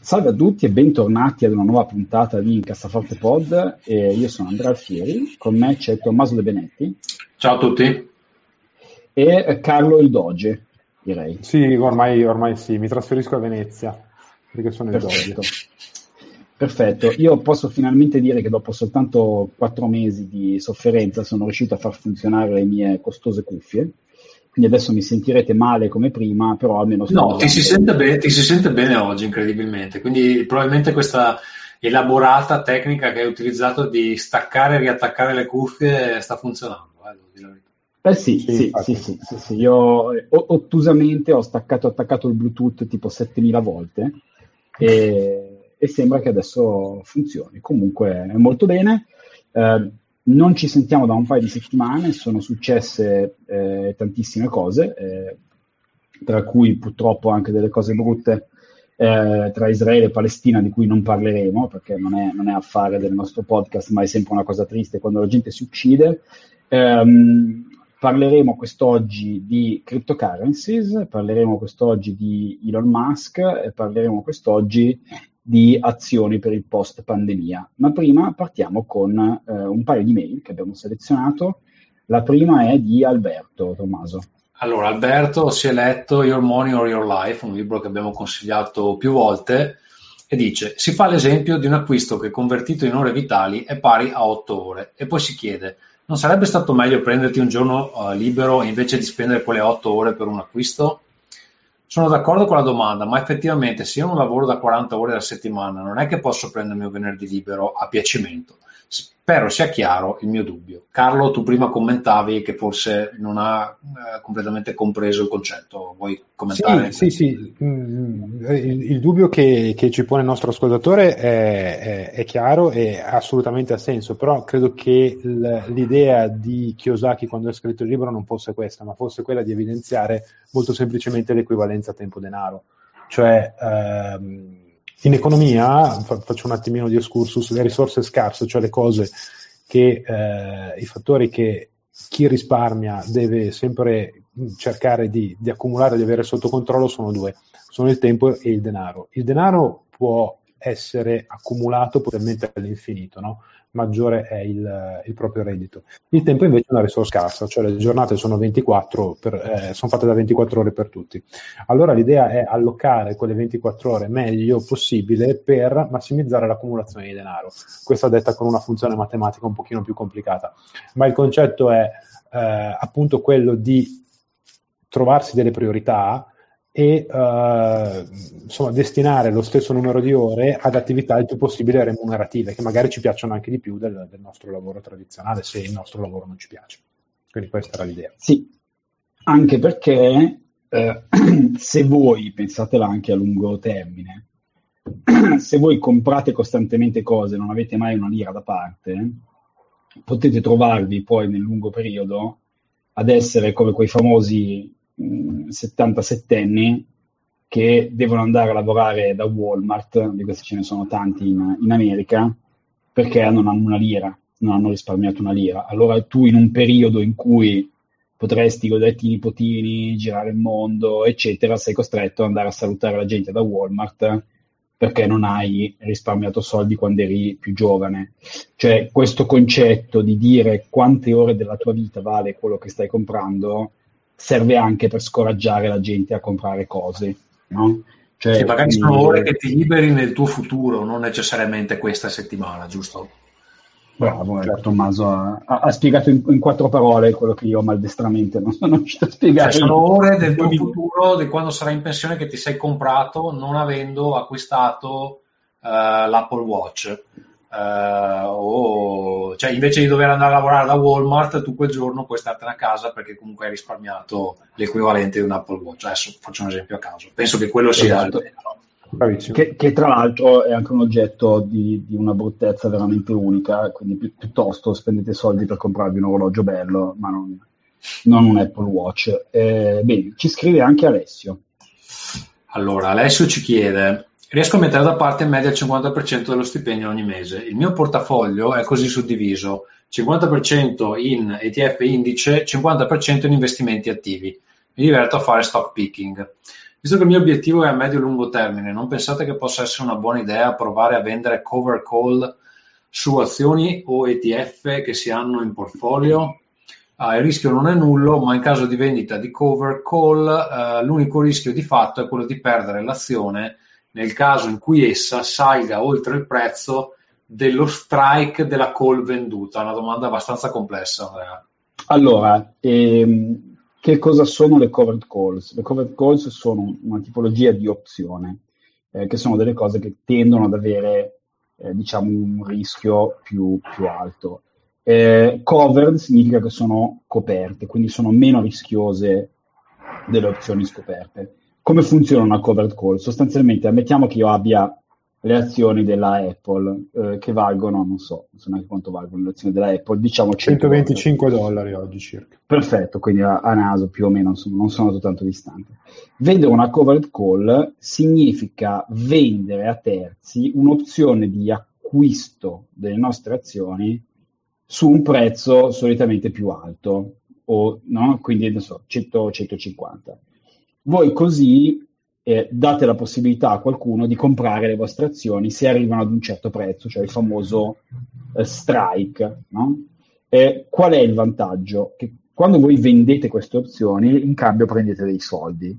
Salve a tutti e bentornati ad una nuova puntata di Incassaforte Pod. Eh, io sono Andrea Alfieri, con me c'è Tommaso De Benetti. Ciao a tutti. E Carlo Il Doge, direi. Sì, ormai, ormai sì, mi trasferisco a Venezia, perché sono il Perfetto. Doge. Perfetto, io posso finalmente dire che dopo soltanto quattro mesi di sofferenza sono riuscito a far funzionare le mie costose cuffie quindi adesso mi sentirete male come prima, però almeno... No, ti si, bene, ti si, sente bene oggi, incredibilmente. Quindi probabilmente questa elaborata tecnica che hai utilizzato di staccare e riattaccare le cuffie sta funzionando. Eh, eh sì, sì, sì, sì, sì, sì, Io ottusamente ho staccato e attaccato il Bluetooth tipo 7000 volte e, e, sembra che adesso funzioni. Comunque è molto bene. Eh, non ci sentiamo da un paio di settimane, sono successe eh, tantissime cose, eh, tra cui purtroppo anche delle cose brutte eh, tra Israele e Palestina di cui non parleremo perché non è, non è, affare del nostro podcast, ma è sempre una cosa triste quando la gente si uccide. Um, parleremo quest'oggi di cryptocurrencies, parleremo quest'oggi di Elon Musk parleremo quest'oggi di azioni per il post pandemia. Ma prima partiamo con eh, un paio di mail che abbiamo selezionato. La prima è di Alberto Tommaso. Allora, Alberto si è letto Your Money or Your Life, un libro che abbiamo consigliato più volte, e dice: Si fa l'esempio di un acquisto che convertito in ore vitali è pari a 8 ore, e poi si chiede: Non sarebbe stato meglio prenderti un giorno uh, libero invece di spendere quelle 8 ore per un acquisto? Sono d'accordo con la domanda, ma effettivamente se io non lavoro da 40 ore alla settimana, non è che posso prendermi un venerdì libero a piacimento. Spero sia chiaro il mio dubbio. Carlo, tu prima commentavi che forse non ha eh, completamente compreso il concetto. Vuoi commentare? Sì, sì, sì. Mm, il, il, dubbio che, che, ci pone il nostro ascoltatore è, è, è, chiaro e assolutamente ha senso, però credo che l'idea di Kiyosaki quando ha scritto il libro non fosse questa, ma fosse quella di evidenziare molto semplicemente l'equivalenza tempo-denaro. Cioè, ehm, in economia, faccio un attimino di excursus, le risorse scarse, cioè le cose che, eh, i fattori che chi risparmia deve sempre cercare di, di accumulare, di avere sotto controllo sono due, sono il tempo e il denaro. Il denaro può essere accumulato potenzialmente all'infinito, no? Maggiore è il, il, proprio reddito. Il tempo invece è una risorsa scarsa, cioè le giornate sono, 24 per, eh, sono fatte da 24 ore per tutti. Allora l'idea è allocare quelle 24 ore meglio possibile per massimizzare l'accumulazione di denaro. Questa detta con una funzione matematica un pochino più complicata, ma il concetto è eh, appunto quello di trovarsi delle priorità e uh, insomma, destinare lo stesso numero di ore ad attività il più possibile remunerative, che magari ci piacciono anche di più del, del nostro lavoro tradizionale, se il nostro lavoro non ci piace. Quindi questa era l'idea. Sì, anche perché eh, se voi, pensatela anche a lungo termine, se voi comprate costantemente cose e non avete mai una lira da parte, potete trovarvi poi nel lungo periodo ad essere come quei famosi 77 anni che devono andare a lavorare da Walmart, di questi ce ne sono tanti in, in America, perché non hanno una lira, non hanno risparmiato una lira. Allora tu in un periodo in cui potresti goderti i nipotini, girare il mondo, eccetera, sei costretto ad andare a salutare la gente da Walmart perché non hai risparmiato soldi quando eri più giovane. Cioè, questo concetto di dire quante ore della tua vita vale quello che stai comprando serve anche per scoraggiare la gente a comprare cose, no? Cioè, sì, magari quindi... sono ore che ti liberi nel tuo futuro, non necessariamente questa settimana, giusto? Bravo, ecco, Tommaso ha, ha spiegato in, in, quattro parole quello che io maldestramente non sono riuscito a spiegare. Cioè, sono ore del tuo futuro, di quando sarai in pensione, che ti sei comprato non avendo acquistato uh, l'Apple Watch Uh, o, cioè invece di dover andare a lavorare da Walmart tu quel giorno puoi startene a casa perché comunque hai risparmiato l'equivalente di un Apple Watch adesso faccio un esempio a caso penso che quello sia esatto. che, che, tra l'altro è anche un oggetto di, di una bruttezza veramente unica, quindi pi- piuttosto spendete soldi per comprarvi un orologio bello, ma non, non un Apple Watch. Eh, bene, ci scrive anche Alessio. Allora, Alessio ci chiede, riesco a mettere da parte in media il 50% dello stipendio ogni mese. Il mio portafoglio è così suddiviso, 50% in ETF indice, 50% in investimenti attivi. Mi diverto a fare stock picking. Visto che il mio obiettivo è a medio-lungo termine, non pensate che possa essere una buona idea provare a vendere cover call su azioni o ETF che si hanno in portfolio? Ah, il rischio non è nullo, ma in caso di vendita di cover call, eh, l'unico rischio di fatto è quello di perdere l'azione nel caso in cui essa salga oltre il prezzo dello strike della call venduta. Una domanda abbastanza complessa, Andrea. Allora, ehm, che cosa sono le covered calls? Le covered calls sono una tipologia di opzione, eh, che sono delle cose che tendono ad avere eh, diciamo un rischio più, più alto. Eh, covered significa che sono coperte, quindi sono meno rischiose delle opzioni scoperte. Come funziona una covered call? Sostanzialmente, ammettiamo che io abbia le azioni della Apple eh, che valgono, non so, non so neanche quanto valgono le azioni della Apple, diciamo 125 dollari. dollari oggi circa. Perfetto, quindi a, a naso più o meno insomma, non sono tanto distante. Vendere una covered call significa vendere a terzi un'opzione di acquisto delle nostre azioni su un prezzo solitamente più alto, o, no? quindi non so, 100, 150. Voi così eh, date la possibilità a qualcuno di comprare le vostre azioni se arrivano ad un certo prezzo, cioè il famoso eh, strike. No? Eh, qual è il vantaggio? Che quando voi vendete queste opzioni, in cambio prendete dei soldi.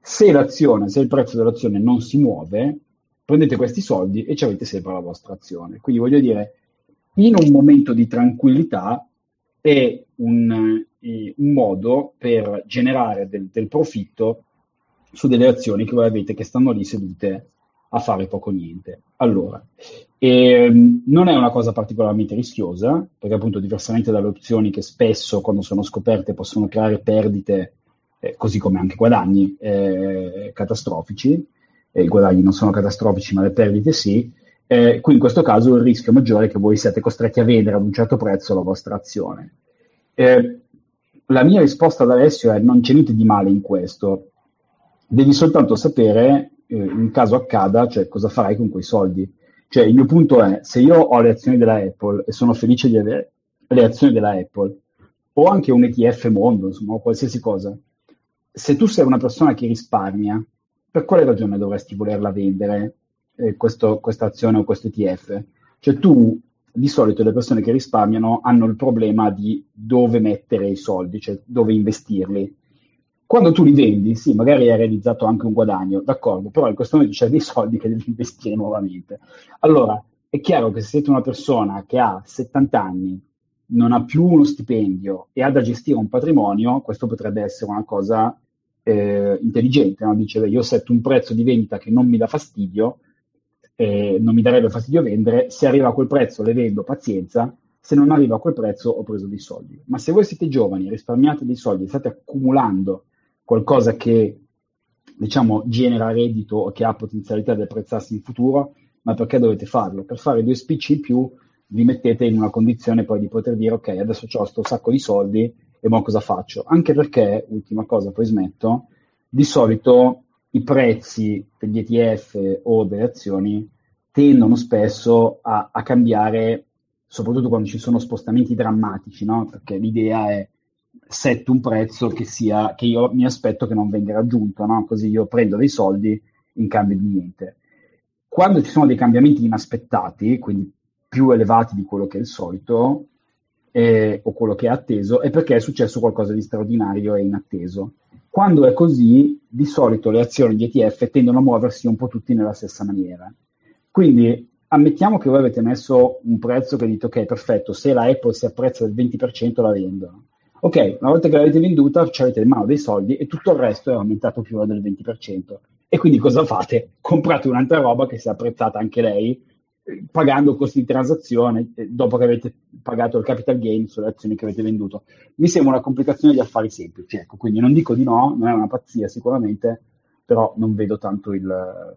Se l'azione, se il prezzo dell'azione non si muove, prendete questi soldi e ci avete sempre la vostra azione. Quindi voglio dire, in un momento di tranquillità è un, eh, un modo per generare del, del profitto su delle azioni che voi avete che stanno lì sedute a fare poco niente. Allora, ehm, non è una cosa particolarmente rischiosa, perché appunto diversamente dalle opzioni che spesso quando sono scoperte possono creare perdite, eh, così come anche guadagni eh, catastrofici, eh, i guadagni non sono catastrofici ma le perdite sì, eh, qui in questo caso il rischio maggiore è che voi siate costretti a vendere ad un certo prezzo la vostra azione. Eh, la mia risposta ad Alessio è non c'è niente di male in questo, devi soltanto sapere, eh, in caso accada, cioè cosa farai con quei soldi. Cioè, il mio punto è, se io ho le azioni della Apple e sono felice di avere le azioni della Apple, o anche un ETF mondo, insomma, qualsiasi cosa, se tu sei una persona che risparmia, per quale ragione dovresti volerla vendere eh, questa azione o questo ETF? Cioè tu, di solito le persone che risparmiano hanno il problema di dove mettere i soldi, cioè dove investirli quando tu li vendi, sì, magari hai realizzato anche un guadagno, d'accordo, però in questo momento c'è dei soldi che devi investire nuovamente. Allora, è chiaro che se siete una persona che ha 70 anni, non ha più uno stipendio e ha da gestire un patrimonio, questo potrebbe essere una cosa eh, intelligente. No? Dice, io setto un prezzo di vendita che non mi dà fastidio, eh, non mi darebbe fastidio vendere, se arriva a quel prezzo le vendo, pazienza, se non arriva a quel prezzo ho preso dei soldi. Ma se voi siete giovani, risparmiate dei soldi, state accumulando qualcosa che diciamo genera reddito o che ha potenzialità di apprezzarsi in futuro, ma perché dovete farlo? Per fare due spicci in più vi mettete in una condizione poi di poter dire ok, adesso ho questo sacco di soldi e mo cosa faccio? Anche perché, ultima cosa, poi smetto, di solito i prezzi degli ETF o delle azioni tendono spesso a, a cambiare, soprattutto quando ci sono spostamenti drammatici, no? perché l'idea è setto un prezzo che, sia, che io mi aspetto che non venga raggiunto, no? così io prendo dei soldi in cambio di niente. Quando ci sono dei cambiamenti inaspettati, quindi più elevati di quello che è il solito, eh, o quello che è atteso, è perché è successo qualcosa di straordinario e inatteso. Quando è così, di solito le azioni di ETF tendono a muoversi un po' tutti nella stessa maniera. Quindi ammettiamo che voi avete messo un prezzo che dite ok, perfetto, se la Apple si apprezza del 20% la vendono Ok, una volta che l'avete venduta, avete in mano dei soldi e tutto il resto è aumentato più del 20%. E quindi cosa fate? Comprate un'altra roba che si è apprezzata anche lei, pagando costi di transazione eh, dopo che avete pagato il capital gain sulle azioni che avete venduto. Mi sembra una complicazione di affari semplici, ecco, quindi non dico di no, non è una pazzia sicuramente, però non vedo tanto il,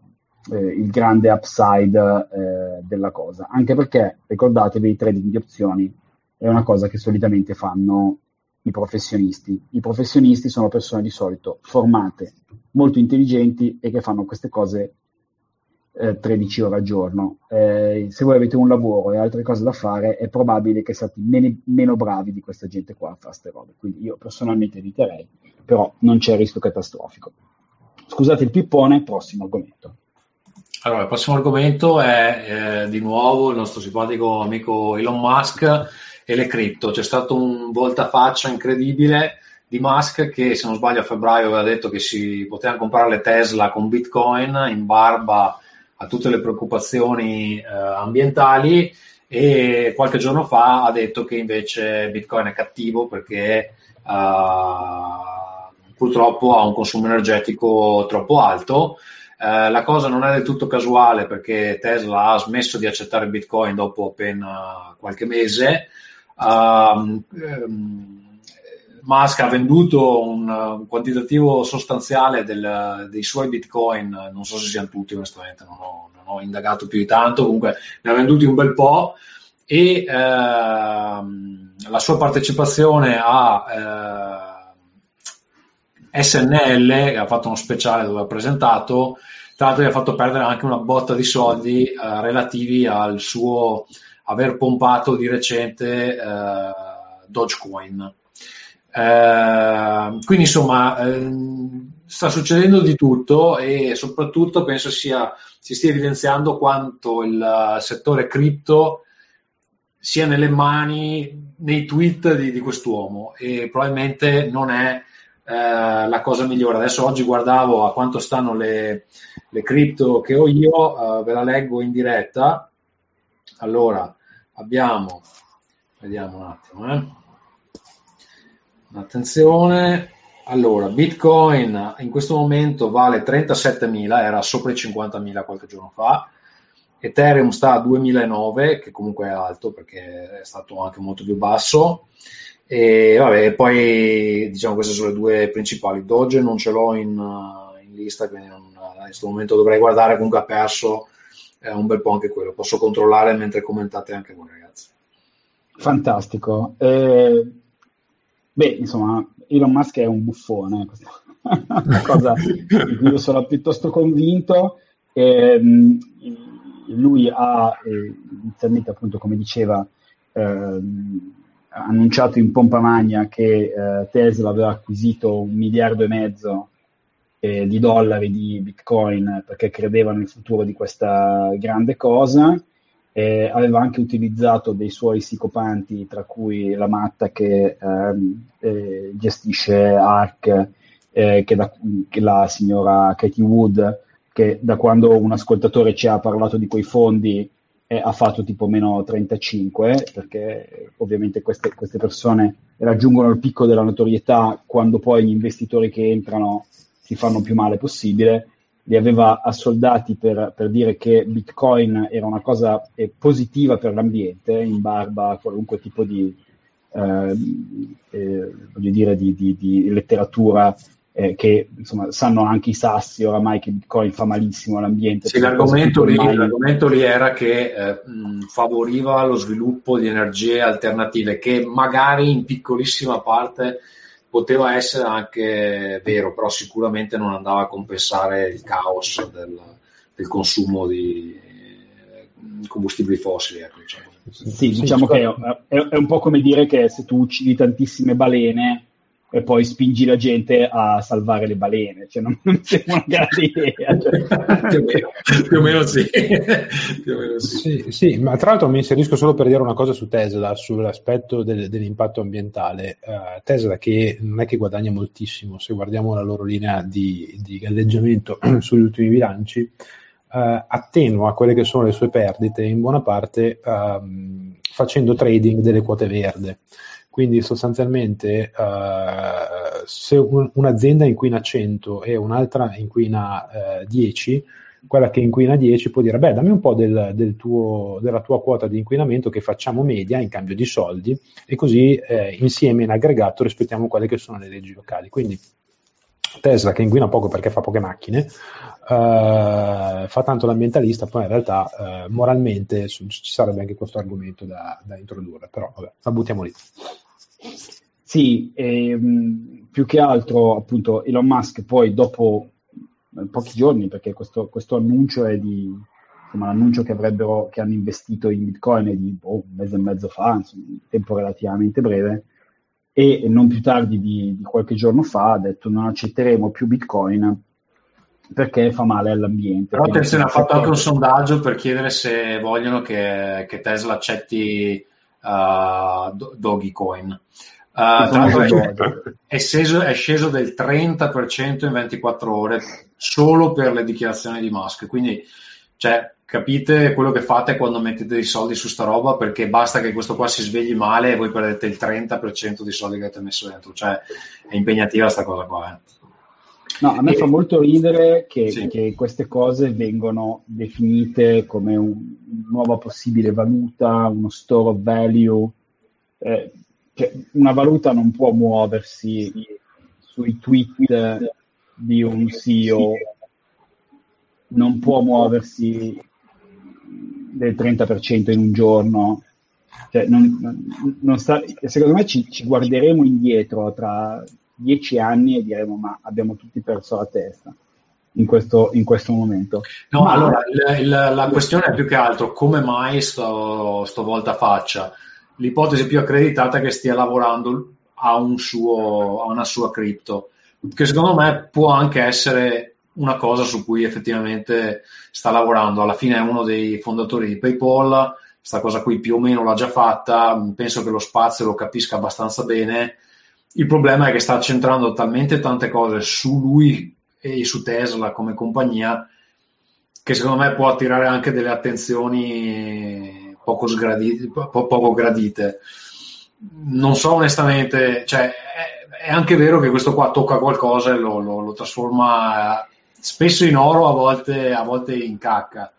eh, il grande upside eh, della cosa, anche perché ricordatevi, il trading di opzioni è una cosa che solitamente fanno i professionisti. I professionisti sono persone di solito formate, molto intelligenti e che fanno queste cose eh, 13 ore al giorno. Eh, se voi avete un lavoro e altre cose da fare, è probabile che siate meno, meno bravi di questa gente qua a fare queste robe. Quindi io personalmente eviterei, però non c'è rischio catastrofico. Scusate il pippone, prossimo argomento. Allora, il prossimo argomento è eh, di nuovo il nostro simpatico amico Elon Musk e le cripto. C'è stato un voltafaccia incredibile di Musk che, se non sbaglio, a febbraio aveva detto che si potevano comprare le Tesla con Bitcoin in barba a tutte le preoccupazioni eh, ambientali e qualche giorno fa ha detto che invece Bitcoin è cattivo perché uh, purtroppo ha un consumo energetico troppo alto. Uh, la cosa non è del tutto casuale perché Tesla ha smesso di accettare Bitcoin dopo appena qualche mese Uh, Musk ha venduto un, un quantitativo sostanziale del, dei suoi bitcoin, non so se siano tutti onestamente, non ho, non ho, indagato più di tanto, comunque ne ha venduti un bel po' e uh, la sua partecipazione a uh, SNL, che ha fatto uno speciale dove ha presentato, tra l'altro gli ha fatto perdere anche una botta di soldi eh, relativi al suo aver pompato di recente eh, Dogecoin. Eh, quindi insomma eh, sta succedendo di tutto e soprattutto penso sia, si stia evidenziando quanto il settore cripto sia nelle mani, nei tweet di, di quest'uomo e probabilmente non è eh, la cosa migliore. Adesso oggi guardavo a quanto stanno le, le cripto che ho io, eh, ve la leggo in diretta. Allora, abbiamo, vediamo un attimo, eh. attenzione, allora Bitcoin in questo momento vale 37.000, era sopra i 50.000 qualche giorno fa, Ethereum sta a 2009, che comunque è alto perché è stato anche molto più basso, e vabbè, poi diciamo queste sono le due principali. Doge non ce l'ho in, in lista, quindi non, in questo momento dovrei guardare, comunque ha perso è un bel po' anche quello. Posso controllare mentre commentate anche voi, ragazzi. Fantastico. Eh, beh, insomma, Elon Musk è un buffone, una cosa di io sono piuttosto convinto. Eh, lui ha eh, inizialmente, appunto, come diceva, ehm, annunciato in pompa magna che eh, Tesla aveva acquisito un miliardo e mezzo eh, di dollari di Bitcoin perché credeva nel futuro di questa grande cosa. Eh, aveva anche utilizzato dei suoi psicopanti, tra cui la matta che ehm, eh, gestisce ARC, eh, che, da, che la signora Katie Wood, che da quando un ascoltatore ci ha parlato di quei fondi eh, ha fatto tipo meno 35, perché ovviamente queste, queste persone raggiungono il picco della notorietà quando poi gli investitori che entrano si fanno più male possibile, li aveva assoldati per, per dire che Bitcoin era una cosa eh, positiva per l'ambiente, in barba a qualunque tipo di, eh, eh, voglio dire, di, di, di letteratura eh, che insomma, sanno anche i sassi oramai che Bitcoin fa malissimo all'ambiente. Sì, l'argomento lì, ormai... l'argomento lì, era che eh, mh, favoriva lo sviluppo di energie alternative che magari in piccolissima parte poteva essere anche vero, però sicuramente non andava a compensare il caos del, del consumo di eh, combustibili fossili. Ecco, diciamo. Sì, diciamo che è, è, un po' come dire che se tu uccidi tantissime balene e poi spingi la gente a salvare le balene, cioè non, non sembra una grande idea. Cioè. più, o meno, sì. più o meno sì. sì. Sì, ma tra l'altro mi inserisco solo per dire una cosa su Tesla, sull'aspetto del, dell'impatto ambientale. Uh, Tesla che non è che guadagna moltissimo, se guardiamo la loro linea di, di galleggiamento sugli ultimi bilanci, uh, attenua quelle che sono le sue perdite in buona parte uh, facendo trading delle quote verde. Quindi sostanzialmente uh, se un, un'azienda inquina 100 e un'altra inquina uh, 10, quella che inquina 10 può dire, beh, dammi un po' del, del tuo, della tua quota di inquinamento che facciamo media in cambio di soldi e così eh, insieme in aggregato rispettiamo quelle che sono le leggi locali. Quindi Tesla che inquina poco perché fa poche macchine, Uh, fa tanto l'ambientalista, poi in realtà uh, moralmente ci sarebbe anche questo argomento da, da, introdurre, però vabbè, la buttiamo lì. Sì, ehm, più che altro appunto Elon Musk poi dopo eh, pochi giorni, perché questo, questo annuncio è di, insomma, l'annuncio che avrebbero, che hanno investito in Bitcoin è di boh, un mese e mezzo fa, insomma, un tempo relativamente breve, e non più tardi di, di qualche giorno fa ha detto non accetteremo più Bitcoin perché fa male all'ambiente. Però attenzione, ha fatto anche un sondaggio per chiedere se vogliono che, che Tesla accetti uh, Dogecoin. Uh, è, sceso, è, sceso, del 30% in 24 ore solo per le dichiarazioni di Musk. Quindi, cioè, capite quello che fate quando mettete dei soldi su sta roba perché basta che questo qua si svegli male e voi perdete il 30% dei soldi che avete messo dentro. Cioè, è impegnativa sta cosa qua. Eh. No, a me e... fa molto ridere che, sì. che, queste cose vengono definite come una nuova possibile valuta, uno store of value. Eh, cioè una valuta non può muoversi sui tweet di un CEO, non può muoversi del 30% in un giorno. Cioè, non, non sta, secondo me ci, ci guarderemo indietro tra dieci anni e diremo ma abbiamo tutti perso la testa in questo, in questo momento. No, ma... allora il, il, la questione è più che altro come mai sto, sto volta faccia. L'ipotesi più accreditata è che stia lavorando a, un suo, a una sua cripto, che secondo me può anche essere una cosa su cui effettivamente sta lavorando. Alla fine è uno dei fondatori di PayPal, questa cosa qui più o meno l'ha già fatta, penso che lo spazio lo capisca abbastanza bene il problema è che sta centrando talmente tante cose su lui e su Tesla come compagnia che secondo me può attirare anche delle attenzioni poco, sgradite, po- poco gradite. Non so onestamente, cioè, è, è, anche vero che questo qua tocca qualcosa e lo, lo, lo trasforma spesso in oro, a volte, a volte in cacca.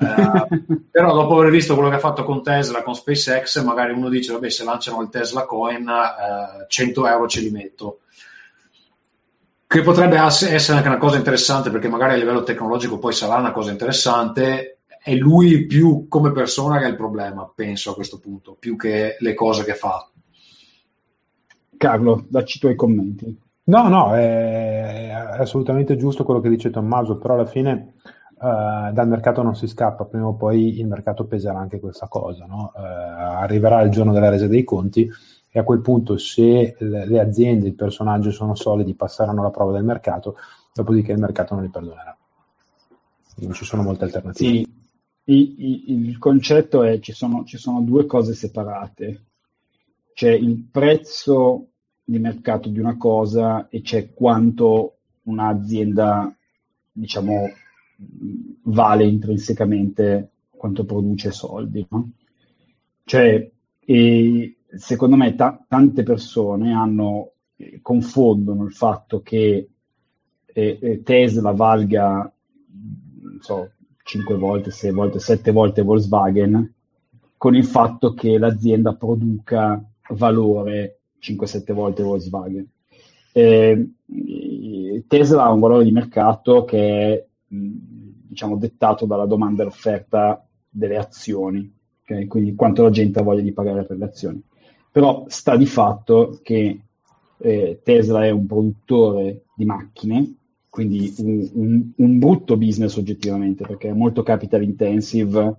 Eh, però dopo aver visto quello che ha fatto con Tesla, con SpaceX, magari uno dice, vabbè, se lanciano il Tesla Coin, eh, 100 euro ce li metto. Che potrebbe essere anche una cosa interessante, perché magari a livello tecnologico poi sarà una cosa interessante, è lui più come persona che è il problema, penso a questo punto, più che le cose che fa. Carlo, dacci i tuoi commenti. No, no, è assolutamente giusto quello che dice Tommaso, però alla fine Uh, dal mercato non si scappa, prima o poi il mercato peserà anche questa cosa, no? uh, arriverà il giorno della resa dei conti e a quel punto se le, le, aziende, il personaggio sono solidi, passeranno la prova del mercato, dopodiché il mercato non li perdonerà. Non ci sono molte alternative. Sì, il, il, il concetto è che ci sono, ci sono due cose separate. C'è il prezzo di mercato di una cosa e c'è quanto un'azienda, diciamo, vale intrinsecamente quanto produce soldi. No? Cioè, secondo me ta- tante persone hanno, eh, confondono il fatto che eh, eh Tesla valga, so, 5 volte, 6 volte, 7 volte Volkswagen con il fatto che l'azienda produca valore 5-7 volte Volkswagen. Eh, Tesla ha un valore di mercato che è diciamo, dettato dalla domanda e l'offerta delle azioni, okay? quindi quanto la gente ha voglia di pagare per le azioni. Però sta di fatto che eh, Tesla è un produttore di macchine, quindi un, un, un, brutto business oggettivamente, perché è molto capital intensive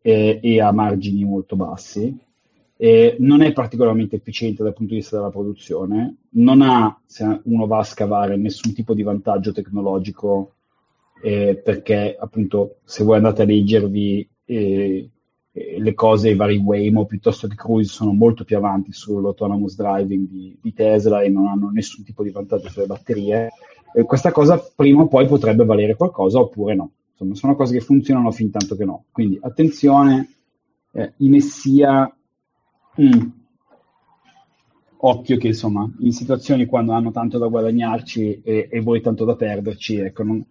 e, e ha margini molto bassi. Eh, non è particolarmente efficiente dal punto di vista della produzione, non ha, se uno va a scavare, nessun tipo di vantaggio tecnologico eh, perché appunto se voi andate a leggervi eh, eh, le cose, i vari Waymo piuttosto che Cruise sono molto più avanti sull'autonomous driving di, di Tesla e non hanno nessun tipo di vantaggio sulle batterie. questa cosa prima o poi potrebbe valere qualcosa oppure no. Insomma, sono cose che funzionano fin tanto che no. Quindi attenzione, eh, in Messia, mm, occhio che insomma, in situazioni quando hanno tanto da guadagnarci e, e voi tanto da perderci, ecco, non,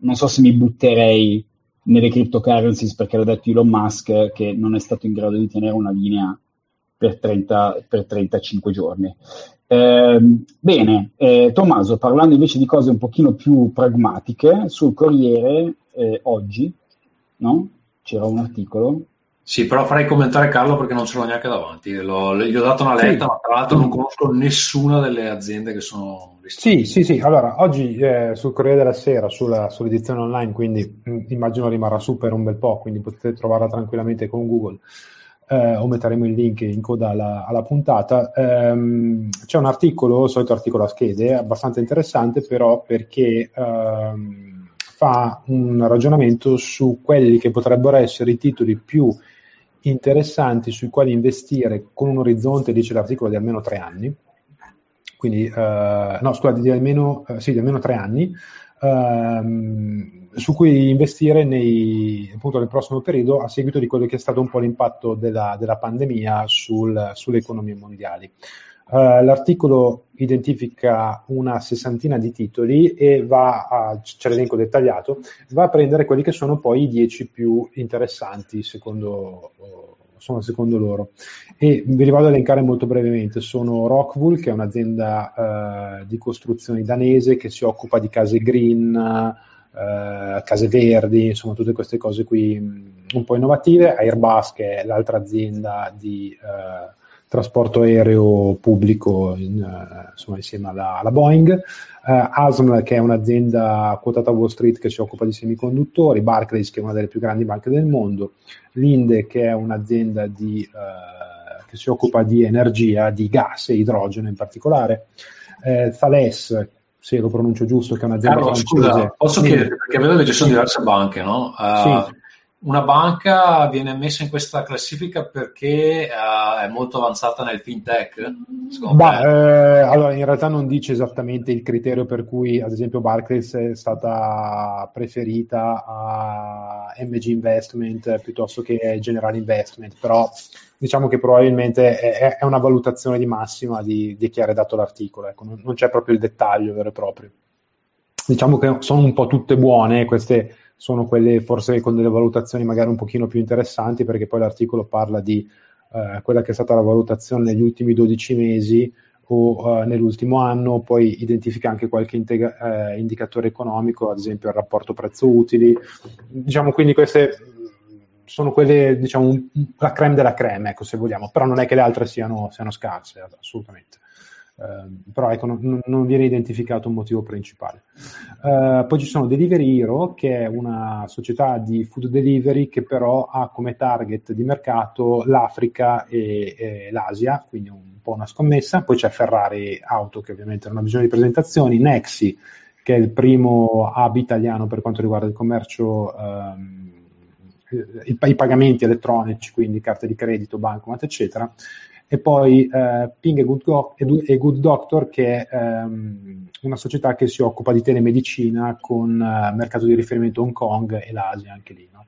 non so se mi butterei nelle cryptocurrencies perché l'ha detto Elon Musk che non è stato in grado di tenere una linea per, 30, per 35 giorni. Eh, bene, eh, Tommaso, parlando invece di cose un pochino più pragmatiche, sul Corriere eh, oggi no? c'era un articolo sì, però farei commentare Carlo perché non ce l'ho neanche davanti. L'ho, gli ho dato una letta, sì. ma tra l'altro non conosco nessuna delle aziende che sono Sì, sì, sì. Allora, oggi eh, sul Corriere della Sera, sulla, sull'edizione online, quindi mh, mm, immagino rimarrà su per un bel po', quindi potete trovarla tranquillamente con Google. Eh, o metteremo il link in coda alla, alla puntata. Ehm, c'è un articolo, solito articolo a schede, abbastanza interessante, però perché ehm, fa un ragionamento su quelli che potrebbero essere i titoli più interessanti sui quali investire con un orizzonte, dice l'articolo, di almeno tre anni, quindi, eh, no, scusa, di almeno, eh, sì, di almeno tre anni, ehm, su cui investire nei, appunto, nel prossimo periodo a seguito di quello che è stato un po' l'impatto della, della pandemia sul, sulle economie mondiali. Uh, l'articolo identifica una sessantina di titoli e va a, c'è l'elenco dettagliato, va a prendere quelli che sono poi i dieci più interessanti secondo, insomma, secondo loro. E ve li ad elencare molto brevemente. Sono Rockwool, che è un'azienda uh, di costruzioni danese che si occupa di case green, uh, case verdi, insomma tutte queste cose qui un po' innovative. Airbus, che è l'altra azienda di trasporto aereo pubblico in, uh, insomma, insieme alla, alla Boeing, uh, ASM che è un'azienda quotata a Wall Street che si occupa di semiconduttori, Barclays che è una delle più grandi banche del mondo, Linde che è un'azienda di, uh, che si occupa di energia, di gas e idrogeno in particolare, Thales se lo pronuncio giusto, che è un'azienda Carlo, scusa, posso chiedere, perché vedo che ci sono diverse banche, no? Uh, sì una banca viene messa in questa classifica perché uh, è molto avanzata nel fintech? Bah, eh, allora, in realtà non dice esattamente il criterio per cui, ad esempio, Barclays è stata preferita a MG Investment piuttosto che General Investment, però diciamo che probabilmente è, è una valutazione di massima di, di chi ha redatto l'articolo, ecco, non, non c'è proprio il dettaglio vero e proprio. Diciamo che sono un po' tutte buone queste sono quelle forse con delle valutazioni magari un pochino più interessanti perché poi l'articolo parla di eh, quella che è stata la valutazione negli ultimi 12 mesi o eh, nell'ultimo anno, poi identifica anche qualche intega- eh, indicatore economico, ad esempio il rapporto prezzo-utili. Diciamo quindi queste sono quelle, diciamo, la creme della creme, ecco, se vogliamo, però non è che le altre siano, siano scarse, assolutamente. Uh, però ecco, non, non, viene identificato un motivo principale. Uh, poi ci sono Delivery Hero, che è una società di food delivery che però ha come target di mercato l'Africa e, e l'Asia, quindi un po' una scommessa. Poi c'è Ferrari Auto, che ovviamente non ha bisogno di presentazioni, Nexi, che è il primo hub italiano per quanto riguarda il commercio. Um, i, i pagamenti elettronici, quindi carte di credito, bancomat, eccetera, e poi eh, Ping e Good, Go- e Good, Doctor che è ehm, una società che si occupa di telemedicina con eh, mercato di riferimento Hong Kong e l'Asia anche lì. No?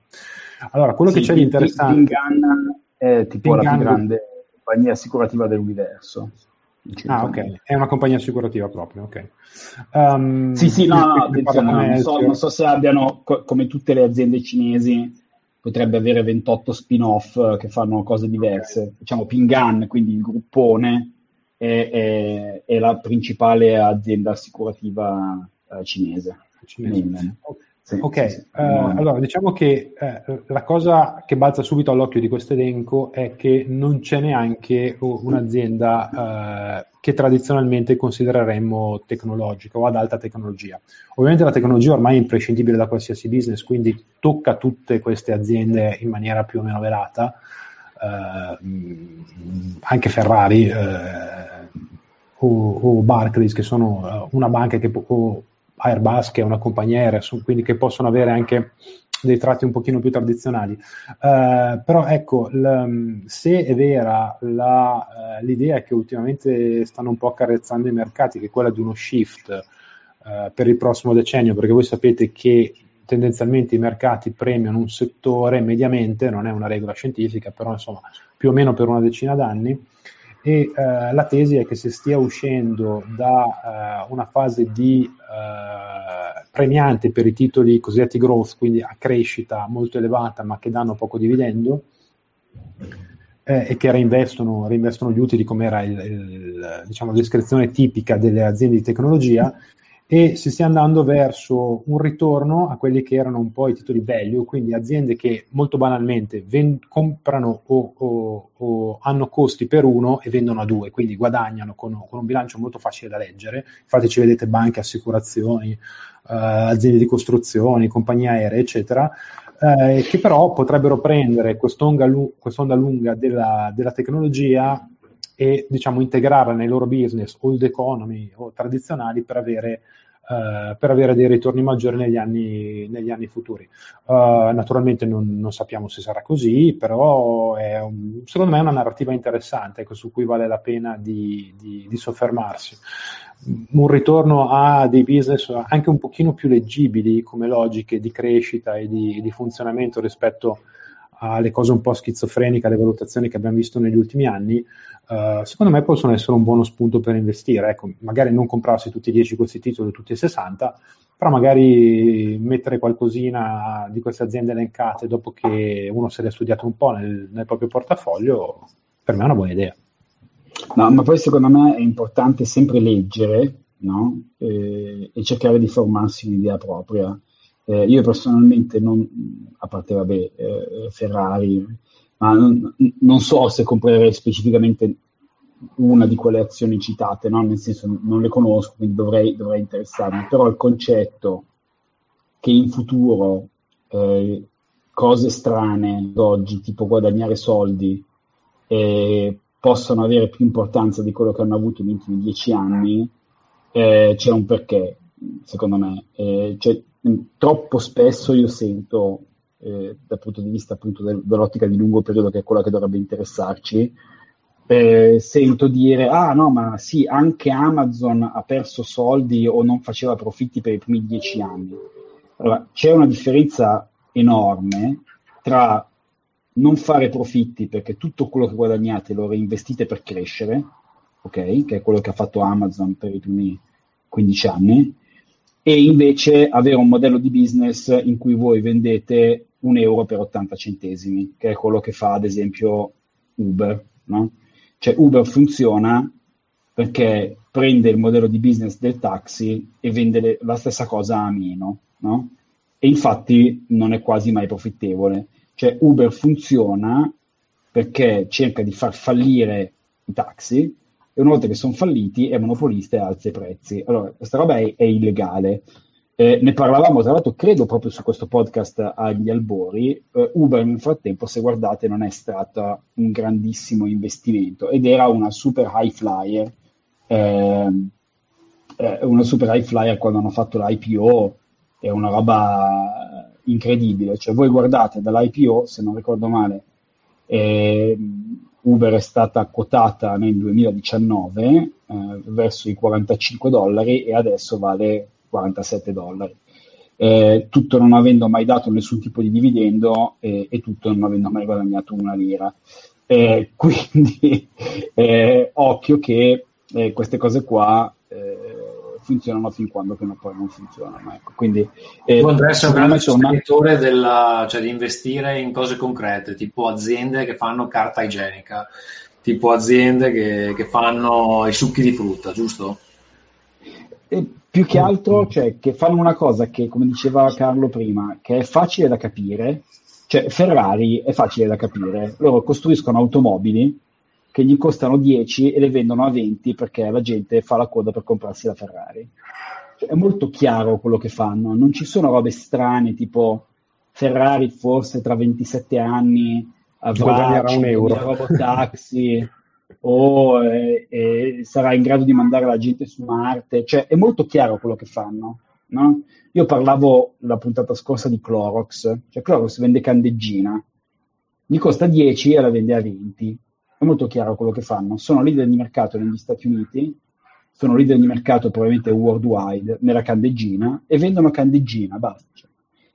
Allora, quello sì, che c'è di interessante... Pingan è tipo la più grande compagnia assicurativa dell'universo. Ah, ok, è una compagnia assicurativa proprio, ok. Um, sì, sì, no, no, attenzione, non, so, non so se abbiano, co- come tutte le aziende cinesi, potrebbe avere 28 spin-off eh, che fanno cose diverse. Diciamo Pingan, quindi il gruppone, è, è, è la principale azienda assicurativa uh, cinese. cinese. Sì, ok, sì. Uh, allora diciamo che uh, la cosa che balza subito all'occhio di questo elenco è che non c'è neanche un'azienda uh, che tradizionalmente considereremmo tecnologica o ad alta tecnologia. Ovviamente la tecnologia ormai è imprescindibile da qualsiasi business, quindi tocca tutte queste aziende in maniera più o meno velata, anche Ferrari o, o, Barclays che sono una banca che può Airbus che è una compagnia aerea, quindi che possono avere anche dei tratti un pochino più tradizionali. Uh, però ecco, l- se è vera la, uh, l'idea che ultimamente stanno un po' accarezzando i mercati, che è quella di uno shift uh, per il prossimo decennio, perché voi sapete che tendenzialmente i mercati premiano un settore mediamente, non è una regola scientifica, però insomma più o meno per una decina d'anni, e eh, la tesi è che si stia uscendo da eh, una fase di eh, premiante per i titoli cosiddetti growth, quindi a crescita molto elevata ma che danno poco dividendo, eh, e che reinvestono, reinvestono, gli utili come era il, il, diciamo, la descrizione tipica delle aziende di tecnologia e si stia andando verso un ritorno a quelli che erano un po' i titoli value, quindi aziende che molto banalmente vend- comprano o, o, o, hanno costi per uno e vendono a due, quindi guadagnano con, con, un bilancio molto facile da leggere. Infatti ci vedete banche, assicurazioni, eh, aziende di costruzioni, compagnie aeree, eccetera, eh, che però potrebbero prendere quest'onda, lunga della, della tecnologia e diciamo integrarla nei loro business old economy o tradizionali per avere, uh, per avere dei ritorni maggiori negli anni, negli anni futuri. Uh, naturalmente non, non, sappiamo se sarà così, però un, secondo me è una narrativa interessante ecco, su cui vale la pena di, di, di soffermarsi un ritorno a dei business anche un pochino più leggibili come logiche di crescita e di, di funzionamento rispetto alle cose un po' schizofreniche, alle valutazioni che abbiamo visto negli ultimi anni, uh, secondo me possono essere un buono spunto per investire. Ecco, magari non comprarsi tutti i 10 questi titoli, tutti i 60, però magari mettere qualcosina di queste aziende elencate dopo che uno se le ha studiate un po' nel, nel proprio portafoglio, per me è una buona idea. No, ma poi secondo me è importante sempre leggere no? e, e cercare di formarsi un'idea propria. Eh, io personalmente, non, a parte vabbè, eh, Ferrari, ma non, non, so se comprerei specificamente una di quelle azioni citate, no? nel senso non le conosco, quindi dovrei, dovrei interessarmi, però il concetto che in futuro eh, cose strane oggi, tipo guadagnare soldi, eh, possono avere più importanza di quello che hanno avuto negli ultimi dieci anni, eh, c'è un perché, secondo me. Eh, cioè, troppo spesso io sento, eh, dal punto di vista appunto del, dell'ottica di lungo periodo, che è quella che dovrebbe interessarci, eh, sento dire, ah no, ma sì, anche Amazon ha perso soldi o non faceva profitti per i primi dieci anni. Allora, c'è una differenza enorme tra non fare profitti perché tutto quello che guadagnate lo reinvestite per crescere, ok? Che è quello che ha fatto Amazon per i primi 15 anni, e invece avere un modello di business in cui voi vendete un euro per 80 centesimi, che è quello che fa ad esempio Uber, no? Cioè Uber funziona perché prende il modello di business del taxi e vende le, la stessa cosa a meno, no? E infatti non è quasi mai profittevole. Cioè Uber funziona perché cerca di far fallire i taxi e una volta che sono falliti è monopolista e alza i prezzi. Allora, questa roba è, è illegale. Eh, ne parlavamo tra l'altro, credo proprio su questo podcast agli albori. Eh, Uber nel frattempo, se guardate, non è stato un grandissimo investimento ed era una super high flyer. Eh, eh una super high flyer quando hanno fatto l'IPO è una roba incredibile. Cioè, voi guardate dall'IPO, se non ricordo male, eh, Uber è stata quotata nel 2019 eh, verso i 45 dollari e adesso vale 47 dollari. Eh, tutto non avendo mai dato nessun tipo di dividendo eh, e tutto non avendo mai guadagnato una lira. Eh, quindi eh, occhio che eh, queste cose qua funzionano fin quando che poi non funzionano. Ecco. Quindi, eh, sei un grande sostenitore della, cioè, di investire in cose concrete, tipo aziende che fanno carta igienica, tipo aziende che, che fanno i succhi di frutta, giusto? E più che altro, cioè, che fanno una cosa che, come diceva Carlo prima, che è facile da capire, cioè Ferrari è facile da capire, loro costruiscono automobili che gli costano 10 e le vendono a 20 perché la gente fa la coda per comprarsi la Ferrari. Cioè, è molto chiaro quello che fanno, non ci sono robe strane tipo Ferrari forse tra 27 anni avrà un euro robotaxi o eh, eh, sarà in grado di mandare la gente su Marte, cioè è molto chiaro quello che fanno. No? Io parlavo la puntata scorsa di Clorox, cioè Clorox vende candeggina, gli costa 10 e la vende a 20 è molto chiaro quello che fanno. Sono leader di mercato negli Stati Uniti, sono leader di mercato probabilmente worldwide nella candeggina e vendono candeggina, basta.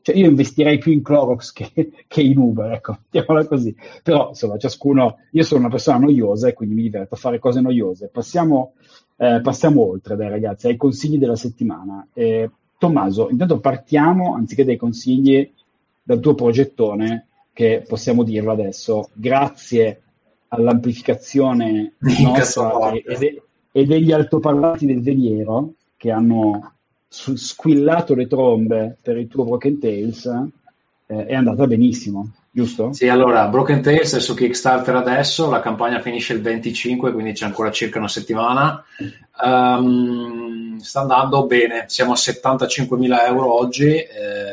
Cioè io investirei più in Clorox che, che in Uber, ecco, mettiamola così. Però insomma, ciascuno, io sono una persona noiosa e quindi mi diverto a fare cose noiose. Passiamo, eh, passiamo oltre, dai ragazzi, ai consigli della settimana. Eh, Tommaso, intanto partiamo, anziché dai consigli, dal tuo progettone, che possiamo dirlo adesso, grazie all'amplificazione nostra e, e, e, degli altoparlanti del veliero che hanno squillato le trombe per il tuo Broken Tales eh, è andata benissimo, giusto? Sì, allora Broken Tales è su Kickstarter adesso, la campagna finisce il 25, quindi c'è ancora circa una settimana. Um, sta andando bene, siamo a 75.000 euro oggi. Eh,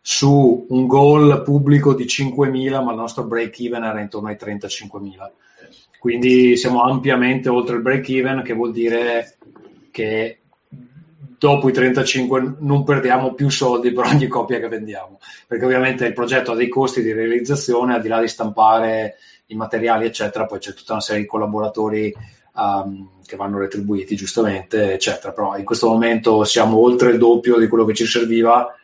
su un goal pubblico di 5.000, ma il nostro break even era intorno ai 35.000. Quindi siamo ampiamente oltre il break even, che vuol dire che dopo i 35 non perdiamo più soldi per ogni copia che vendiamo, perché ovviamente il progetto ha dei costi di realizzazione, al di là di stampare i materiali, eccetera, poi c'è tutta una serie di collaboratori um, che vanno retribuiti giustamente, eccetera. Però in questo momento siamo oltre il doppio di quello che ci serviva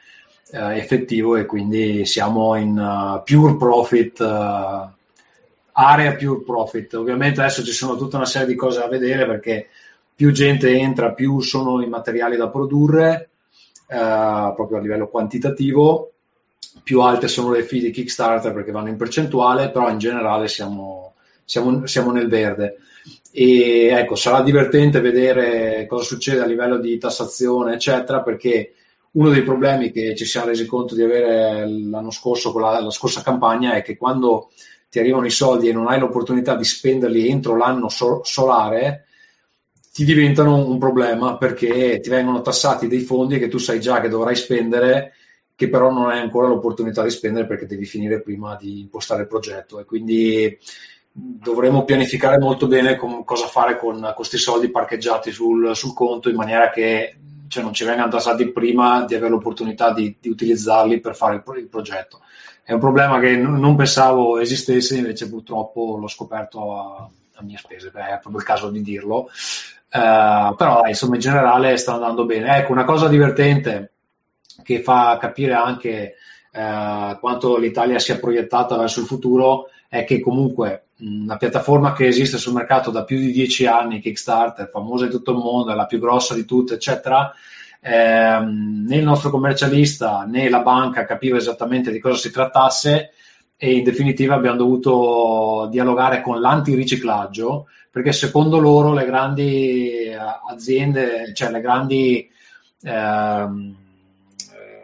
eh, effettivo e quindi siamo in uh, pure profit, uh, area pure profit. Ovviamente adesso ci sono tutta una serie di cose da vedere perché più gente entra, più sono i materiali da produrre, uh, proprio a livello quantitativo, più alte sono le fee di Kickstarter perché vanno in percentuale, però in generale siamo, siamo, siamo nel verde. E ecco, sarà divertente vedere cosa succede a livello di tassazione, eccetera, perché uno dei problemi che ci siamo resi conto di avere l'anno scorso con la, la, scorsa campagna è che quando ti arrivano i soldi e non hai l'opportunità di spenderli entro l'anno so- solare, ti diventano un problema perché ti vengono tassati dei fondi che tu sai già che dovrai spendere, che però non hai ancora l'opportunità di spendere perché devi finire prima di impostare il progetto. E quindi dovremo pianificare molto bene cosa fare con questi soldi parcheggiati sul, sul conto in maniera che cioè non ci vengano tassati prima di avere l'opportunità di, di utilizzarli per fare il, il, progetto. È un problema che n- non pensavo esistesse, invece purtroppo l'ho scoperto a, a mie spese, Beh, è proprio il caso di dirlo. Uh, però insomma in generale sta andando bene. Ecco, una cosa divertente che fa capire anche uh, quanto l'Italia sia proiettata verso il futuro è che comunque una piattaforma che esiste sul mercato da più di dieci anni, Kickstarter, famosa in tutto il mondo, è la più grossa di tutte, eccetera, ehm, né il nostro commercialista né la banca capiva esattamente di cosa si trattasse e in definitiva abbiamo dovuto dialogare con l'antiriciclaggio perché secondo loro le grandi eh, aziende, cioè le grandi ehm,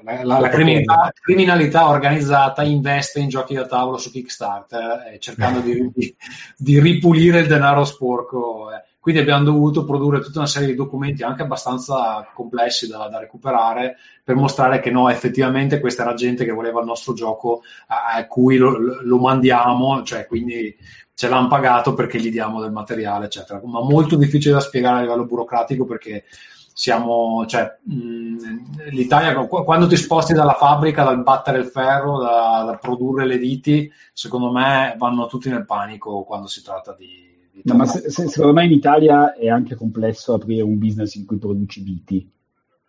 la, la criminalità, criminalità, organizzata investe in giochi da tavolo su Kickstarter eh, cercando di, di, di, ripulire il denaro sporco. Eh. Quindi abbiamo dovuto produrre tutta una serie di documenti anche abbastanza complessi da, da recuperare per mostrare che no, effettivamente questa era gente che voleva il nostro gioco a, cui lo, lo mandiamo, cioè quindi ce l'hanno pagato perché gli diamo del materiale, eccetera. Ma molto difficile da spiegare a livello burocratico perché siamo, cioè, mh, l'Italia, quando ti sposti dalla fabbrica, dal battere il ferro, da, da, produrre le viti, secondo me vanno tutti nel panico quando si tratta di... di no, ma se, se, secondo me in Italia è anche complesso aprire un business in cui produci viti.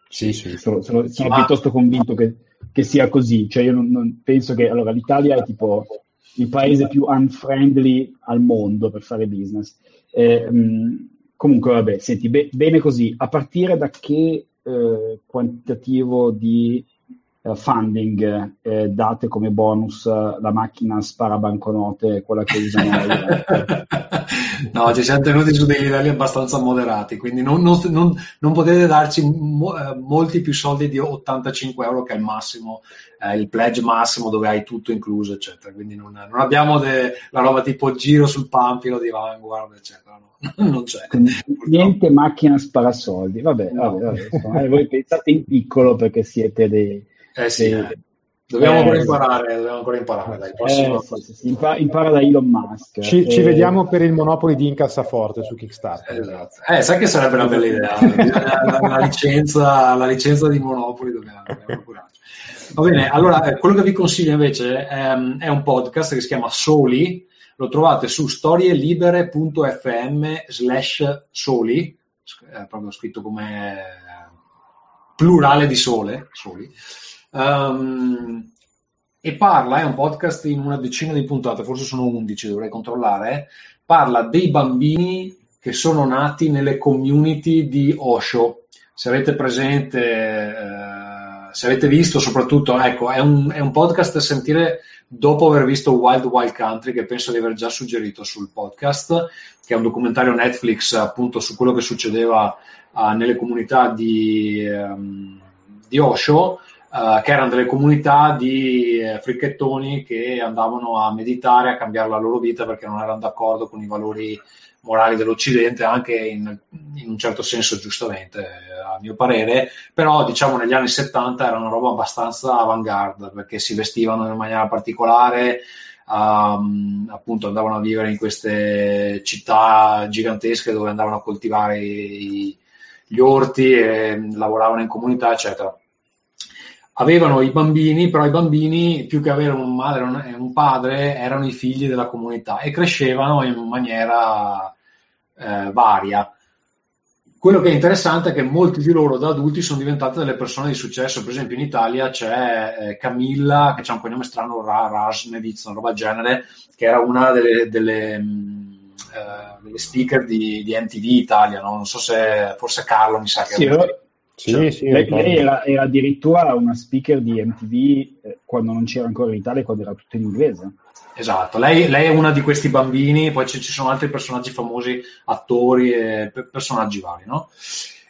Sì, sì. Sono, sono, sono ma... piuttosto convinto che, che, sia così. Cioè, io non, non penso che... Allora, l'Italia è tipo il paese più unfriendly al mondo per fare business. Eh, mh, Comunque, vabbè, senti, be- bene così. A partire da che eh, quantitativo di uh, funding eh, date come bonus uh, la macchina spara banconote, quella che usano no, ci siamo tenuti su dei livelli abbastanza moderati, quindi non, non, non, non potete darci mo- eh, molti più soldi di 85 euro che è il massimo, eh, il pledge massimo dove hai tutto incluso, eccetera. Quindi non, abbiamo de- la roba tipo giro sul pampino di Vanguard, eccetera. No? Non c'è. Niente macchina sparasoldi, vabbè, no. vabbè, vabbè insomma, eh, voi pensate in piccolo perché siete dei... Eh sì, dei... Eh. Dobbiamo, eh, ancora imparare, dobbiamo ancora imparare, dai, prossimo... eh, sì, sì, impara, impara, da Elon Musk. Ci, ci, vediamo per il Monopoli di Incassaforte su Kickstarter. Esatto. Eh, sai che sarebbe una bella idea, la, la, licenza, la licenza di Monopoli dobbiamo, dobbiamo procurarci. Va bene, allora quello che vi consiglio invece è, è un podcast che si chiama Soli, lo trovate su storielibere.fm slash soli, è proprio scritto come plurale di sole, soli. Um, e parla, è un podcast in una decina di puntate, forse sono 11, dovrei controllare, parla dei bambini che sono nati nelle community di Osho. Se avete presente, eh, se avete visto, soprattutto, ecco, è un, è un, podcast da sentire dopo aver visto Wild Wild Country, che penso di aver già suggerito sul podcast, che è un documentario Netflix appunto su quello che succedeva uh, nelle comunità di, um, di Osho, uh, che erano delle comunità di uh, fricchettoni che andavano a meditare, a cambiare la loro vita perché non erano d'accordo con i valori morali dell'Occidente, anche in, in, un certo senso giustamente, a mio parere, però diciamo negli anni 70 era una roba abbastanza avanguardia perché si vestivano in maniera particolare, um, appunto andavano a vivere in queste città gigantesche dove andavano a coltivare i, gli orti e lavoravano in comunità, eccetera. Avevano i bambini, però i bambini più che avere un madre e un padre erano i figli della comunità e crescevano in maniera eh, varia. Quello che è interessante è che molti di loro da adulti sono diventate delle persone di successo. Per esempio, in Italia c'è eh, Camilla, che ha un cognome strano, Ra- Rasnevitz, una roba del genere, che era una delle, delle, mh, mm, eh, delle speaker di, di, MTV Italia. No? Non so se forse Carlo mi sa che. Sì, sì, cioè, sì, lei, lei era, era, addirittura una speaker di MTV eh, quando non c'era ancora in Italia, quando era tutto in inglese. Esatto, lei, lei, è una di questi bambini, poi ci, ci sono altri personaggi famosi, attori e personaggi vari, no?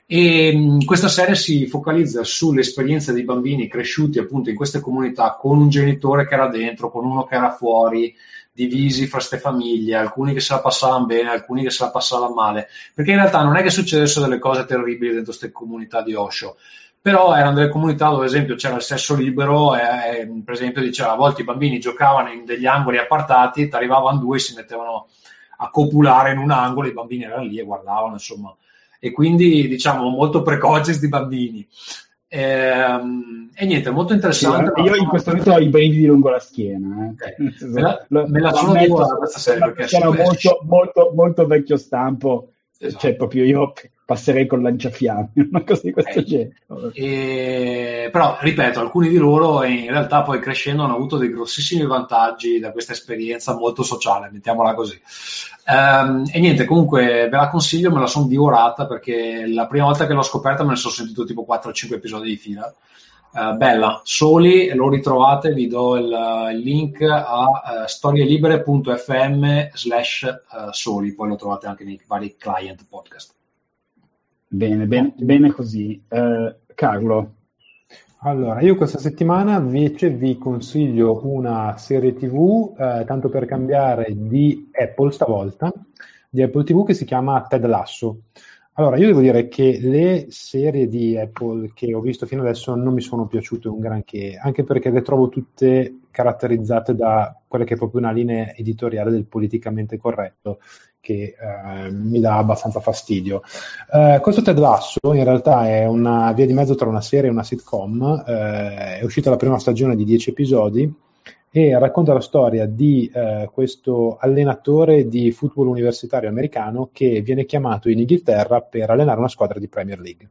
E mh, questa serie si focalizza sull'esperienza dei bambini cresciuti appunto in queste comunità con un genitore che era dentro, con uno che era fuori, divisi fra queste famiglie, alcuni che se la passavano bene, alcuni che se la passavano male, perché in realtà non è che succedessero delle cose terribili dentro queste comunità di Osho, però erano delle comunità dove ad esempio c'era il sesso libero e, per esempio diceva a volte i bambini giocavano in degli angoli appartati, ti arrivavano due e si mettevano a copulare in un angolo, i bambini erano lì e guardavano insomma. E quindi diciamo molto precoci di bambini. e, ehm, e, niente, molto interessante. Sì, io in questo momento ho i brividi lungo la schiena. Eh. Okay. Me la, me la sono divorata questa serie perché era molto, molto, molto vecchio stampo. Esatto. Cioè, proprio io passerei con lanciafiamme, una cosa di questo eh, genere. E, però, ripeto, alcuni di loro in realtà poi crescendo hanno avuto dei grossissimi vantaggi da questa esperienza molto sociale, mettiamola così. Um, e niente, comunque ve la consiglio, me la sono divorata perché la prima volta che l'ho scoperta me ne sono sentito tipo 4-5 episodi di fila. Uh, bella, soli, lo ritrovate, vi do il, il link a uh, storielibere.fm slash soli, poi lo trovate anche nei vari client podcast. Bene, bene, bene così. Eh, Carlo. Allora, io questa settimana invece vi consiglio una serie TV, eh, tanto per cambiare, di Apple stavolta, di Apple TV che si chiama Ted Lasso. Allora, io devo dire che le serie di Apple che ho visto fino adesso non mi sono piaciute un granché, anche perché le trovo tutte caratterizzate da quella che è proprio una linea editoriale del politicamente corretto, che eh, mi dà abbastanza fastidio. Eh, questo Ted Lasso in realtà è una via di mezzo tra una serie e una sitcom, eh, è uscita la prima stagione di 10 episodi e racconta la storia di eh, questo allenatore di football universitario americano che viene chiamato in Inghilterra per allenare una squadra di Premier League.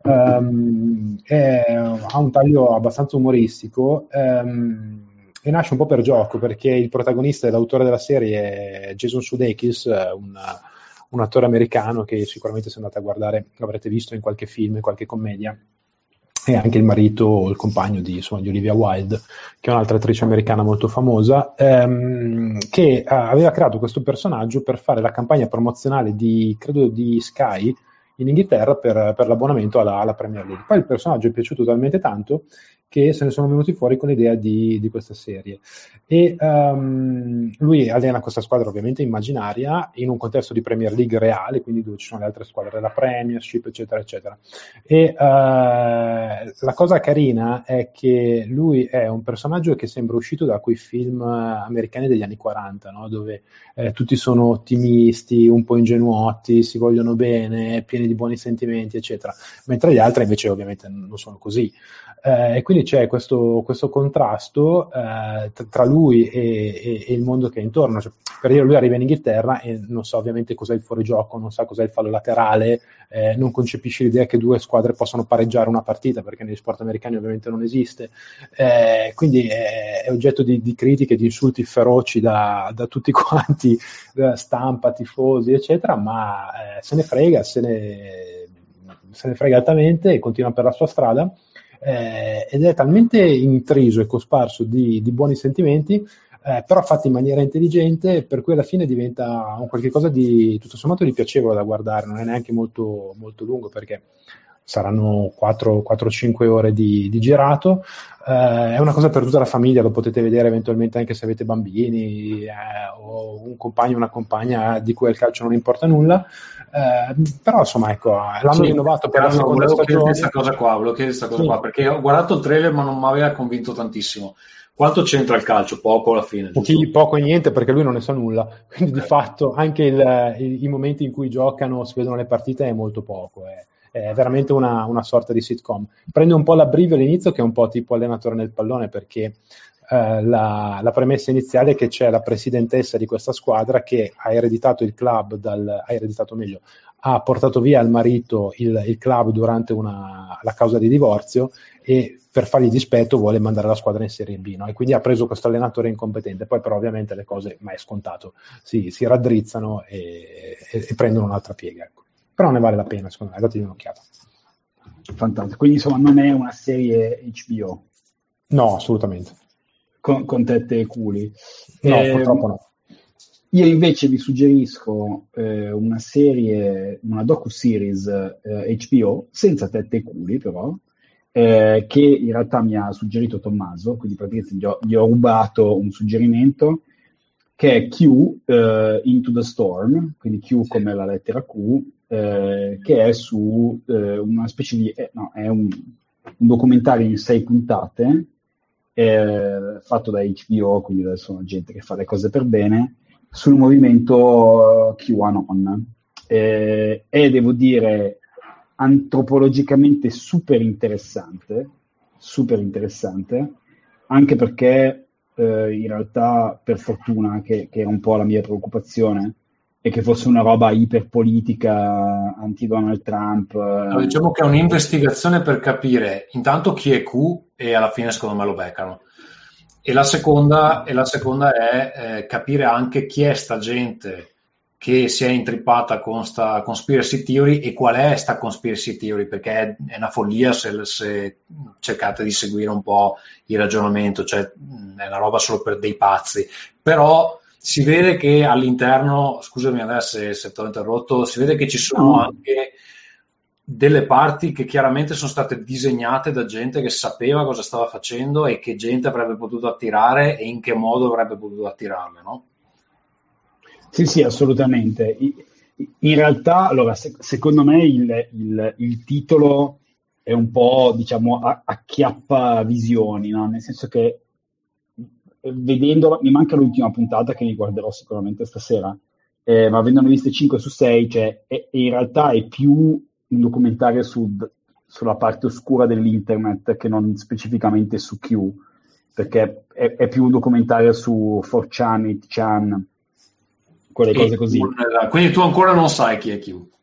Um, è, ha un taglio abbastanza umoristico um, e nasce un po' per gioco perché il protagonista e l'autore della serie è Jason Sudeikis, un, un attore americano che sicuramente se andate a guardare l'avrete visto in qualche film, in qualche commedia e anche il marito o il compagno di, insomma, di, Olivia Wilde, che è un'altra attrice americana molto famosa, ehm, che aveva creato questo personaggio per fare la campagna promozionale di, credo, di Sky in Inghilterra per, per l'abbonamento alla, alla, Premier League. Poi il personaggio è piaciuto talmente tanto che se ne sono venuti fuori con l'idea di, di questa serie. E um, lui allena questa squadra ovviamente immaginaria in un contesto di Premier League reale, quindi dove ci sono le altre squadre della Premiership, eccetera, eccetera. E uh, la cosa carina è che lui è un personaggio che sembra uscito da quei film americani degli anni 40, no? dove eh, tutti sono ottimisti, un po' ingenuoti, si vogliono bene, pieni di buoni sentimenti, eccetera, mentre gli altri invece ovviamente non sono così. Eh, e quindi c'è questo, questo contrasto eh, tra lui e, e, e, il mondo che è intorno. Cioè, per dire, lui arriva in Inghilterra e non sa ovviamente cos'è il fuorigioco, non sa cos'è il fallo laterale, eh, non concepisce l'idea che due squadre possano pareggiare una partita, perché negli sport americani ovviamente non esiste. Eh, quindi è, è, oggetto di, di critiche, di insulti feroci da, da tutti quanti, stampa, tifosi, eccetera, ma eh, se ne frega, se ne, se ne frega altamente e continua per la sua strada eh, ed è talmente intriso e cosparso di, di buoni sentimenti eh, però fatto in maniera intelligente, per cui alla fine diventa un qualche di tutto sommato di piacevole da guardare, non è neanche molto, molto lungo perché saranno 4-5 ore di, di girato, eh, è una cosa per tutta la famiglia, lo potete vedere eventualmente anche se avete bambini eh, o un compagno o una compagna di cui al calcio non importa nulla, eh, però insomma ecco, l'hanno sì, rinnovato per la seconda stagione. Questa cosa qua, volevo chiedere questa cosa sì. qua, perché ho guardato il trailer ma non mi aveva convinto tantissimo. Quanto c'entra il calcio? Poco alla fine. Pochi, poco e niente perché lui non ne sa nulla. Quindi di fatto anche il, i, i, momenti in cui giocano, si vedono le partite è molto poco. È, è veramente una, una, sorta di sitcom. Prende un po' l'abbrivio all'inizio che è un po' tipo allenatore nel pallone perché eh, la, la, premessa iniziale è che c'è la presidentessa di questa squadra che ha ereditato il club, dal, ha ereditato meglio, ha portato via al marito il, il club durante una, la causa di divorzio e per fargli dispetto vuole mandare la squadra in Serie B no? e quindi ha preso questo allenatore incompetente poi però ovviamente le cose, ma è scontato, si, si raddrizzano e, e, e, prendono un'altra piega ecco. Però ne vale la pena secondo me, datevi un'occhiata. Fantastico, quindi insomma non è una serie HBO no assolutamente. Con, con tette e culi? No eh, purtroppo no. io invece vi suggerisco eh, una serie, una docu-series eh, HBO, senza tette e culi però, eh, che in realtà mi ha suggerito Tommaso, quindi praticamente gli ho, gli ho rubato un suggerimento, che è Q eh, Into the Storm, quindi Q come la lettera Q, eh, che è su eh, una specie di... Eh, no, è un, un, documentario in sei puntate, fatto da HBO, quindi sono gente che fa le cose per bene, sul movimento QAnon. e devo dire antropologicamente super interessante, super interessante, anche perché eh, in realtà, per fortuna, che, che, è un po' la mia preoccupazione, è che fosse una roba iperpolitica anti-Donald Trump. No, diciamo che è un'investigazione per capire intanto chi è Q e alla fine secondo me lo beccano. E la seconda, e la seconda è eh, capire anche chi è sta gente che si è intrippata con sta conspiracy theory e qual è sta conspiracy theory perché è, è una follia se, se, cercate di seguire un po' il ragionamento cioè è una roba solo per dei pazzi però si vede che all'interno scusami adesso se, se ti ho interrotto si vede che ci sono no. anche delle parti che chiaramente sono state disegnate da gente che sapeva cosa stava facendo e che gente avrebbe potuto attirare e in che modo avrebbe potuto attirarle no? Sì, sì, assolutamente. In realtà, allora, se, secondo me il, il, il, titolo è un po', diciamo, acchiappa visioni, no? nel senso che vedendo, mi manca l'ultima puntata che mi guarderò sicuramente stasera, eh, ma avendone viste 5 su 6, cioè, è, in realtà è più un documentario su, sulla parte oscura dell'internet che non specificamente su Q, perché è, è più un documentario su 4chan, 8chan, quelle cose così. Quindi tu ancora non sai chi è Q?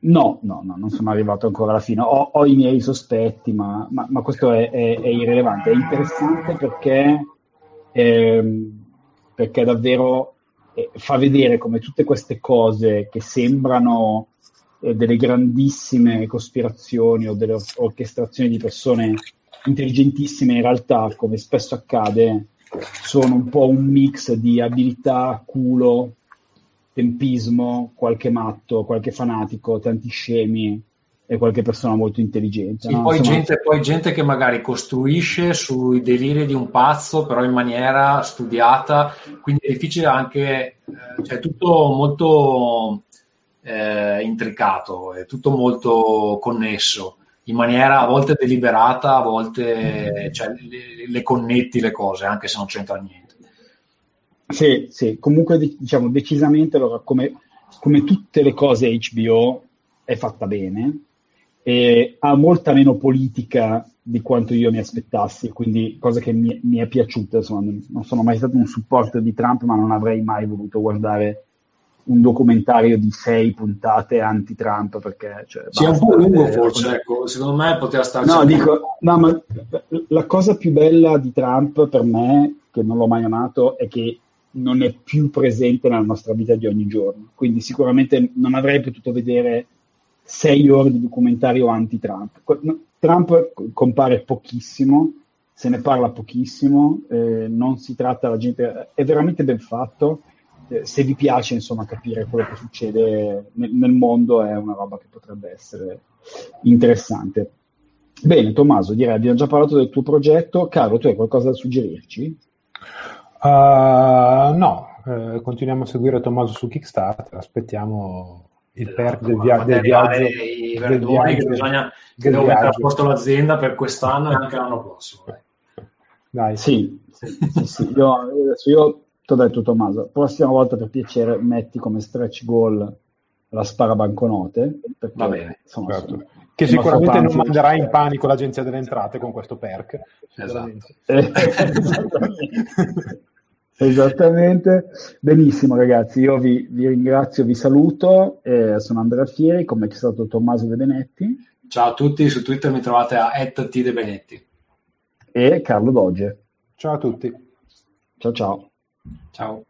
No, no, no, non sono arrivato ancora alla fine. Ho, ho i miei sospetti, ma, ma, ma questo è, è, è, irrilevante. È interessante perché, eh, perché davvero eh, fa vedere come tutte queste cose che sembrano eh, delle grandissime cospirazioni o delle orchestrazioni di persone intelligentissime, in realtà, come spesso accade, sono un po' un mix di abilità, culo, tempismo, qualche matto, qualche fanatico, tanti scemi e qualche persona molto intelligente. Sì, no? poi, gente, poi, gente, che magari costruisce sui deliri di un pazzo, però in maniera studiata, quindi è difficile anche, eh, cioè tutto molto eh, intricato, è tutto molto connesso in maniera a volte deliberata, a volte cioè, le, le, connetti le cose, anche se non c'entra niente. Sì, sì, comunque diciamo decisamente allora, come, come tutte le cose HBO è fatta bene, e ha molta meno politica di quanto io mi aspettassi, quindi cosa che mi, mi è piaciuta, insomma, non sono mai stato un supporter di Trump, ma non avrei mai voluto guardare un documentario di sei puntate anti-Trump perché cioè, sì, è un po' lungo forse ecco, secondo me poteva starci no, dico, no, ma la cosa più bella di Trump per me che non l'ho mai amato è che non è più presente nella nostra vita di ogni giorno quindi sicuramente non avrei potuto vedere sei ore di documentario anti-Trump Trump compare pochissimo, se ne parla pochissimo, eh, non si tratta, la gente è veramente ben fatto. Eh, se vi piace insomma capire quello che succede nel, nel, mondo è una roba che potrebbe essere interessante. Bene, Tommaso, direi abbiamo già parlato del tuo progetto. Caro, tu hai qualcosa da suggerirci? Uh, no, eh, continuiamo a seguire Tommaso su Kickstarter, aspettiamo il perk del, via- del viaggio. I del viaggio, che bisogna che devo mettere a posto l'azienda per quest'anno e anche l'anno prossimo. Dai. Sì, sì, sì, sì. Io, adesso io ti ho detto Tommaso, prossima volta per piacere metti come stretch goal la spara banconote. Perché, Va bene, insomma, certo. sono, che sicuramente non manderà in panico l'agenzia delle entrate con questo perk. Esatto. Esattamente. Benissimo ragazzi, io vi, vi ringrazio, vi saluto. Eh, sono Andrea Fieri, come c'è stato Tommaso De Benetti. Ciao a tutti, su Twitter mi trovate a @tdebenetti. E Carlo Dogge. Ciao a tutti. Ciao ciao. Ciao.